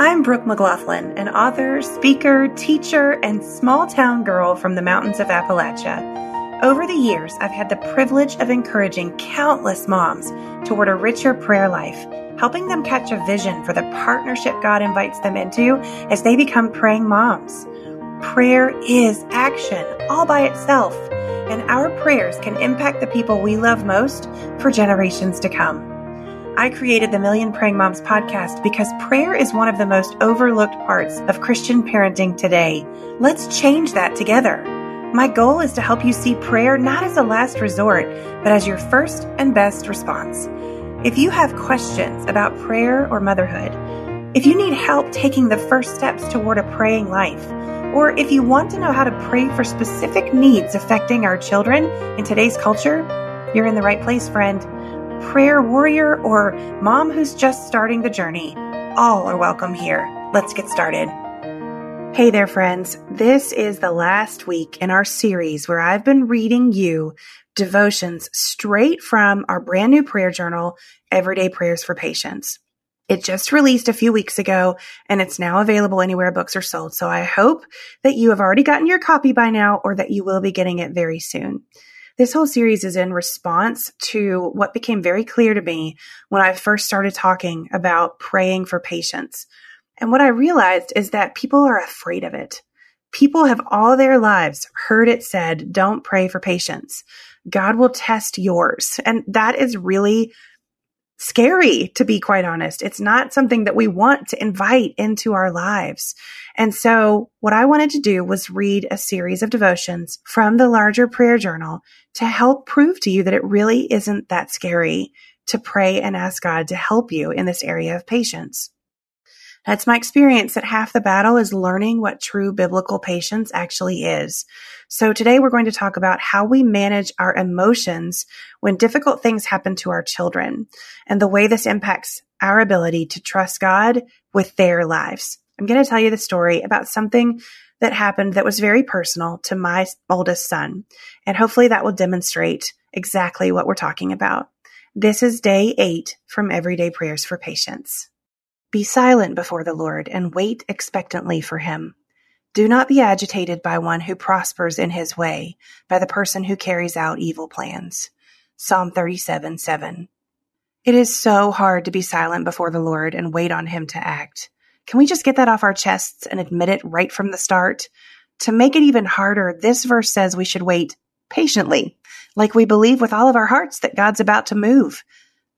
I'm Brooke McGlothlin, an author, speaker, teacher, and small town girl from the mountains of Appalachia. Over the years, I've had the privilege of encouraging countless moms toward a richer prayer life, helping them catch a vision for the partnership God invites them into as they become praying moms. Prayer is action all by itself, and our prayers can impact the people we love most for generations to come. I created the Million Praying Moms podcast because prayer is one of the most overlooked parts of Christian parenting today. Let's change that together. My goal is to help you see prayer not as a last resort, but as your first and best response. If you have questions about prayer or motherhood, if you need help taking the first steps toward a praying life, or if you want to know how to pray for specific needs affecting our children in today's culture, you're in the right place, friend prayer warrior, or mom who's just starting the journey, all are welcome here. Let's get started. Hey there, friends. This is the last week in our series where I've been reading you devotions straight from our brand new prayer journal, Everyday Prayers for Patience. It just released a few weeks ago and it's now available anywhere books are sold. So I hope that you have already gotten your copy by now or that you will be getting it very soon. This whole series is in response to what became very clear to me when I first started talking about praying for patience. And what I realized is that people are afraid of it. People have all their lives heard it said, don't pray for patience. God will test yours. And that is really scary, to be quite honest. It's not something that we want to invite into our lives. And so what I wanted to do was read a series of devotions from the larger prayer journal to help prove to you that it really isn't that scary to pray and ask God to help you in this area of patience. That's my experience that half the battle is learning what true biblical patience actually is. So today we're going to talk about how we manage our emotions when difficult things happen to our children and the way this impacts our ability to trust God with their lives. I'm going to tell you the story about something that happened that was very personal to my oldest son. And hopefully that will demonstrate exactly what we're talking about. This is day eight from Everyday Prayers for Patience. Be silent before the Lord and wait expectantly for him. Do not be agitated by one who prospers in his way, by the person who carries out evil plans. Psalm 37 7. It is so hard to be silent before the Lord and wait on him to act. Can we just get that off our chests and admit it right from the start? To make it even harder, this verse says we should wait patiently, like we believe with all of our hearts that God's about to move.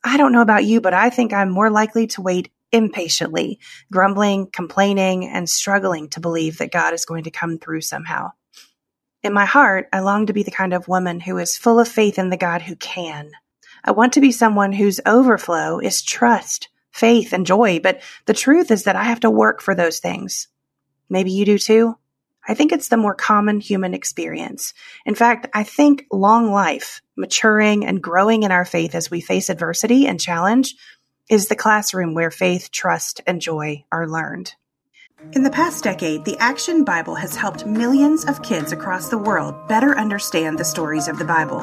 I don't know about you, but I think I'm more likely to wait impatiently, grumbling, complaining, and struggling to believe that God is going to come through somehow. In my heart, I long to be the kind of woman who is full of faith in the God who can. I want to be someone whose overflow is trust, faith, and joy. But the truth is that I have to work for those things. Maybe you do too. I think it's the more common human experience. In fact, I think long life, maturing and growing in our faith as we face adversity and challenge is the classroom where faith, trust, and joy are learned. In the past decade, the Action Bible has helped millions of kids across the world better understand the stories of the Bible.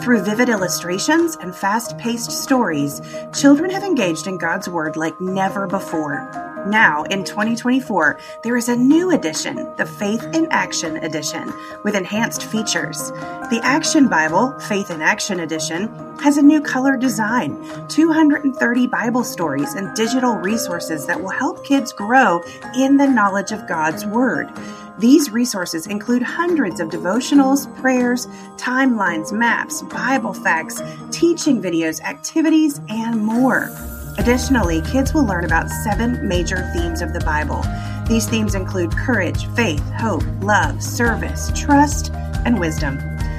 Through vivid illustrations and fast paced stories, children have engaged in God's Word like never before. Now, in 2024, there is a new edition, the Faith in Action Edition, with enhanced features. The Action Bible, Faith in Action Edition, has a new color design, 230 Bible stories, and digital resources that will help kids grow in the knowledge of God's Word. These resources include hundreds of devotionals, prayers, timelines, maps, Bible facts, teaching videos, activities, and more. Additionally, kids will learn about seven major themes of the Bible. These themes include courage, faith, hope, love, service, trust, and wisdom.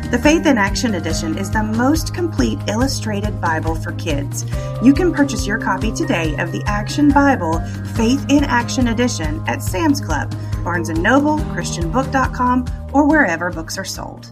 The Faith in Action Edition is the most complete illustrated Bible for kids. You can purchase your copy today of the Action Bible Faith in Action Edition at Sam's Club, Barnes & Noble, christianbook.com, or wherever books are sold.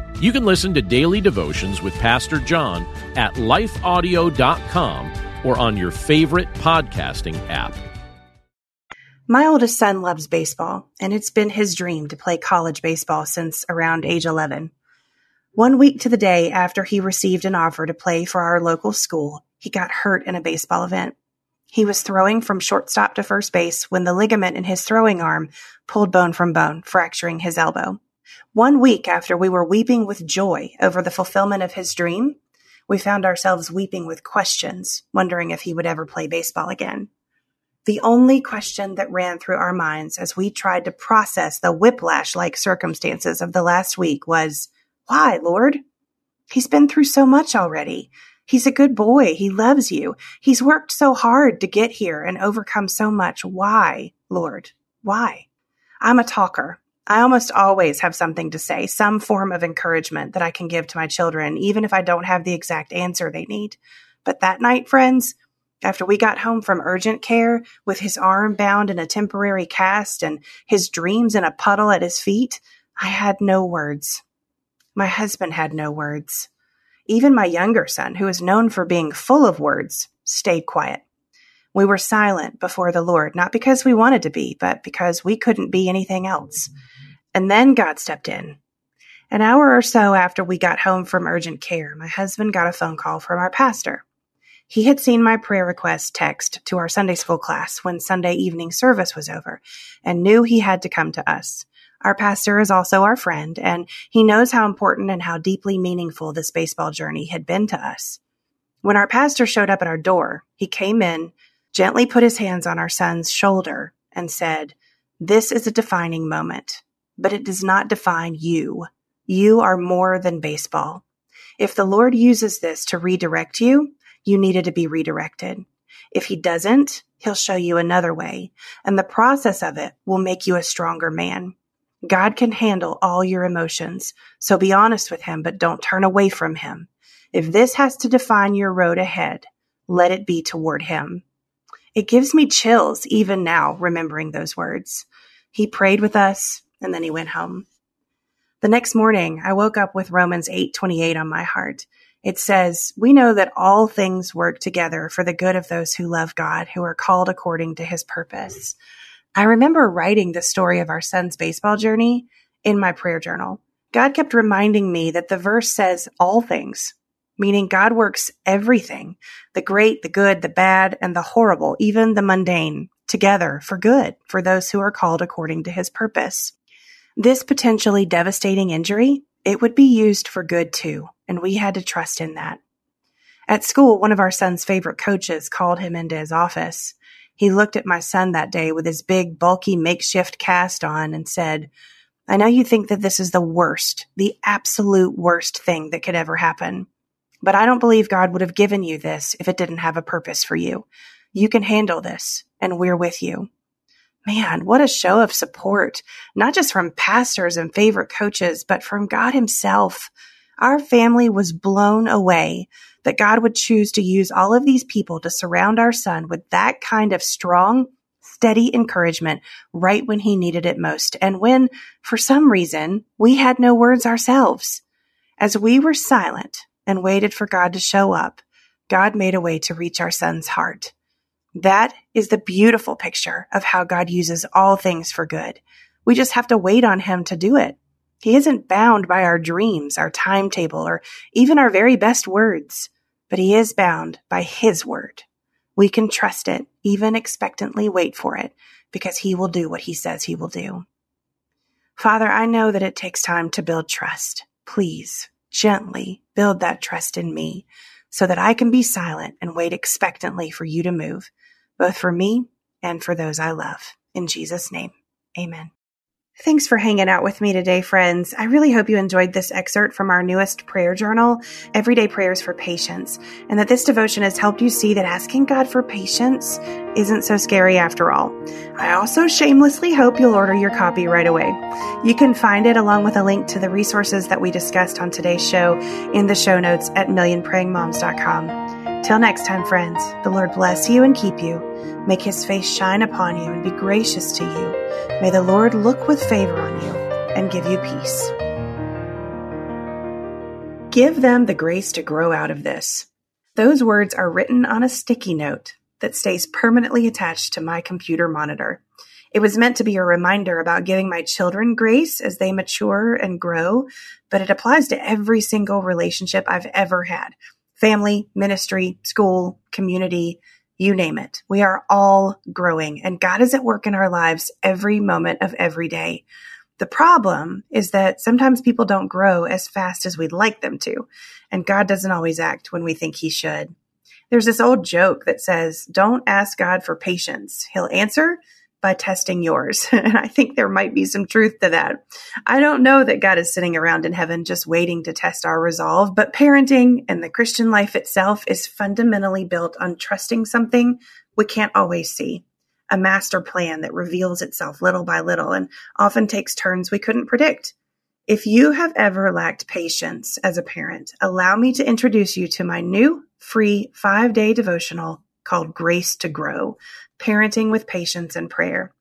you can listen to daily devotions with Pastor John at lifeaudio.com or on your favorite podcasting app. My oldest son loves baseball, and it's been his dream to play college baseball since around age 11. One week to the day after he received an offer to play for our local school, he got hurt in a baseball event. He was throwing from shortstop to first base when the ligament in his throwing arm pulled bone from bone, fracturing his elbow. One week after we were weeping with joy over the fulfillment of his dream, we found ourselves weeping with questions, wondering if he would ever play baseball again. The only question that ran through our minds as we tried to process the whiplash like circumstances of the last week was, Why, Lord? He's been through so much already. He's a good boy. He loves you. He's worked so hard to get here and overcome so much. Why, Lord? Why? I'm a talker. I almost always have something to say, some form of encouragement that I can give to my children, even if I don't have the exact answer they need. But that night, friends, after we got home from urgent care with his arm bound in a temporary cast and his dreams in a puddle at his feet, I had no words. My husband had no words. Even my younger son, who is known for being full of words, stayed quiet. We were silent before the Lord, not because we wanted to be, but because we couldn't be anything else. And then God stepped in. An hour or so after we got home from urgent care, my husband got a phone call from our pastor. He had seen my prayer request text to our Sunday school class when Sunday evening service was over and knew he had to come to us. Our pastor is also our friend, and he knows how important and how deeply meaningful this baseball journey had been to us. When our pastor showed up at our door, he came in, gently put his hands on our son's shoulder, and said, This is a defining moment, but it does not define you. You are more than baseball. If the Lord uses this to redirect you, you needed to be redirected. If he doesn't, he'll show you another way, and the process of it will make you a stronger man. God can handle all your emotions, so be honest with him, but don't turn away from him. If this has to define your road ahead, let it be toward him. It gives me chills even now remembering those words. He prayed with us and then he went home. The next morning, I woke up with Romans 8:28 on my heart. It says, "We know that all things work together for the good of those who love God, who are called according to his purpose." I remember writing the story of our son's baseball journey in my prayer journal. God kept reminding me that the verse says all things, meaning God works everything the great, the good, the bad, and the horrible, even the mundane, together for good for those who are called according to his purpose. This potentially devastating injury, it would be used for good too, and we had to trust in that. At school, one of our son's favorite coaches called him into his office. He looked at my son that day with his big, bulky makeshift cast on and said, I know you think that this is the worst, the absolute worst thing that could ever happen. But I don't believe God would have given you this if it didn't have a purpose for you. You can handle this, and we're with you. Man, what a show of support, not just from pastors and favorite coaches, but from God Himself. Our family was blown away that God would choose to use all of these people to surround our son with that kind of strong, steady encouragement right when he needed it most. And when, for some reason, we had no words ourselves. As we were silent, and waited for God to show up, God made a way to reach our son's heart. That is the beautiful picture of how God uses all things for good. We just have to wait on Him to do it. He isn't bound by our dreams, our timetable, or even our very best words, but He is bound by His word. We can trust it, even expectantly wait for it, because He will do what He says He will do. Father, I know that it takes time to build trust. Please gently build that trust in me so that I can be silent and wait expectantly for you to move, both for me and for those I love. In Jesus' name, amen. Thanks for hanging out with me today, friends. I really hope you enjoyed this excerpt from our newest prayer journal, Everyday Prayers for Patience, and that this devotion has helped you see that asking God for patience isn't so scary after all. I also shamelessly hope you'll order your copy right away. You can find it along with a link to the resources that we discussed on today's show in the show notes at millionprayingmoms.com. Till next time, friends, the Lord bless you and keep you. Make his face shine upon you and be gracious to you. May the Lord look with favor on you and give you peace. Give them the grace to grow out of this. Those words are written on a sticky note that stays permanently attached to my computer monitor. It was meant to be a reminder about giving my children grace as they mature and grow, but it applies to every single relationship I've ever had family, ministry, school, community, you name it. We are all growing and God is at work in our lives every moment of every day. The problem is that sometimes people don't grow as fast as we'd like them to, and God doesn't always act when we think he should. There's this old joke that says, don't ask God for patience. He'll answer by testing yours. And I think there might be some truth to that. I don't know that God is sitting around in heaven just waiting to test our resolve, but parenting and the Christian life itself is fundamentally built on trusting something we can't always see. A master plan that reveals itself little by little and often takes turns we couldn't predict. If you have ever lacked patience as a parent, allow me to introduce you to my new free five day devotional called Grace to Grow Parenting with Patience and Prayer.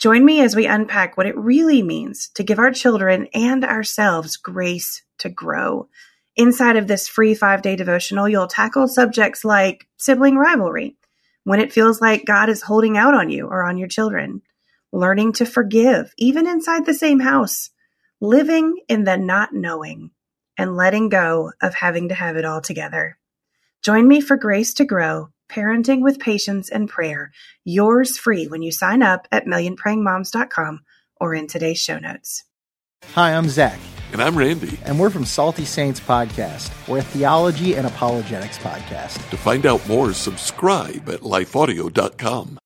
Join me as we unpack what it really means to give our children and ourselves grace to grow. Inside of this free five day devotional, you'll tackle subjects like sibling rivalry, when it feels like God is holding out on you or on your children, learning to forgive, even inside the same house, living in the not knowing, and letting go of having to have it all together. Join me for Grace to Grow Parenting with Patience and Prayer, yours free when you sign up at millionprayingmoms.com or in today's show notes. Hi, I'm Zach. And I'm Randy. And we're from Salty Saints Podcast. We're a theology and apologetics podcast. To find out more, subscribe at lifeaudio.com.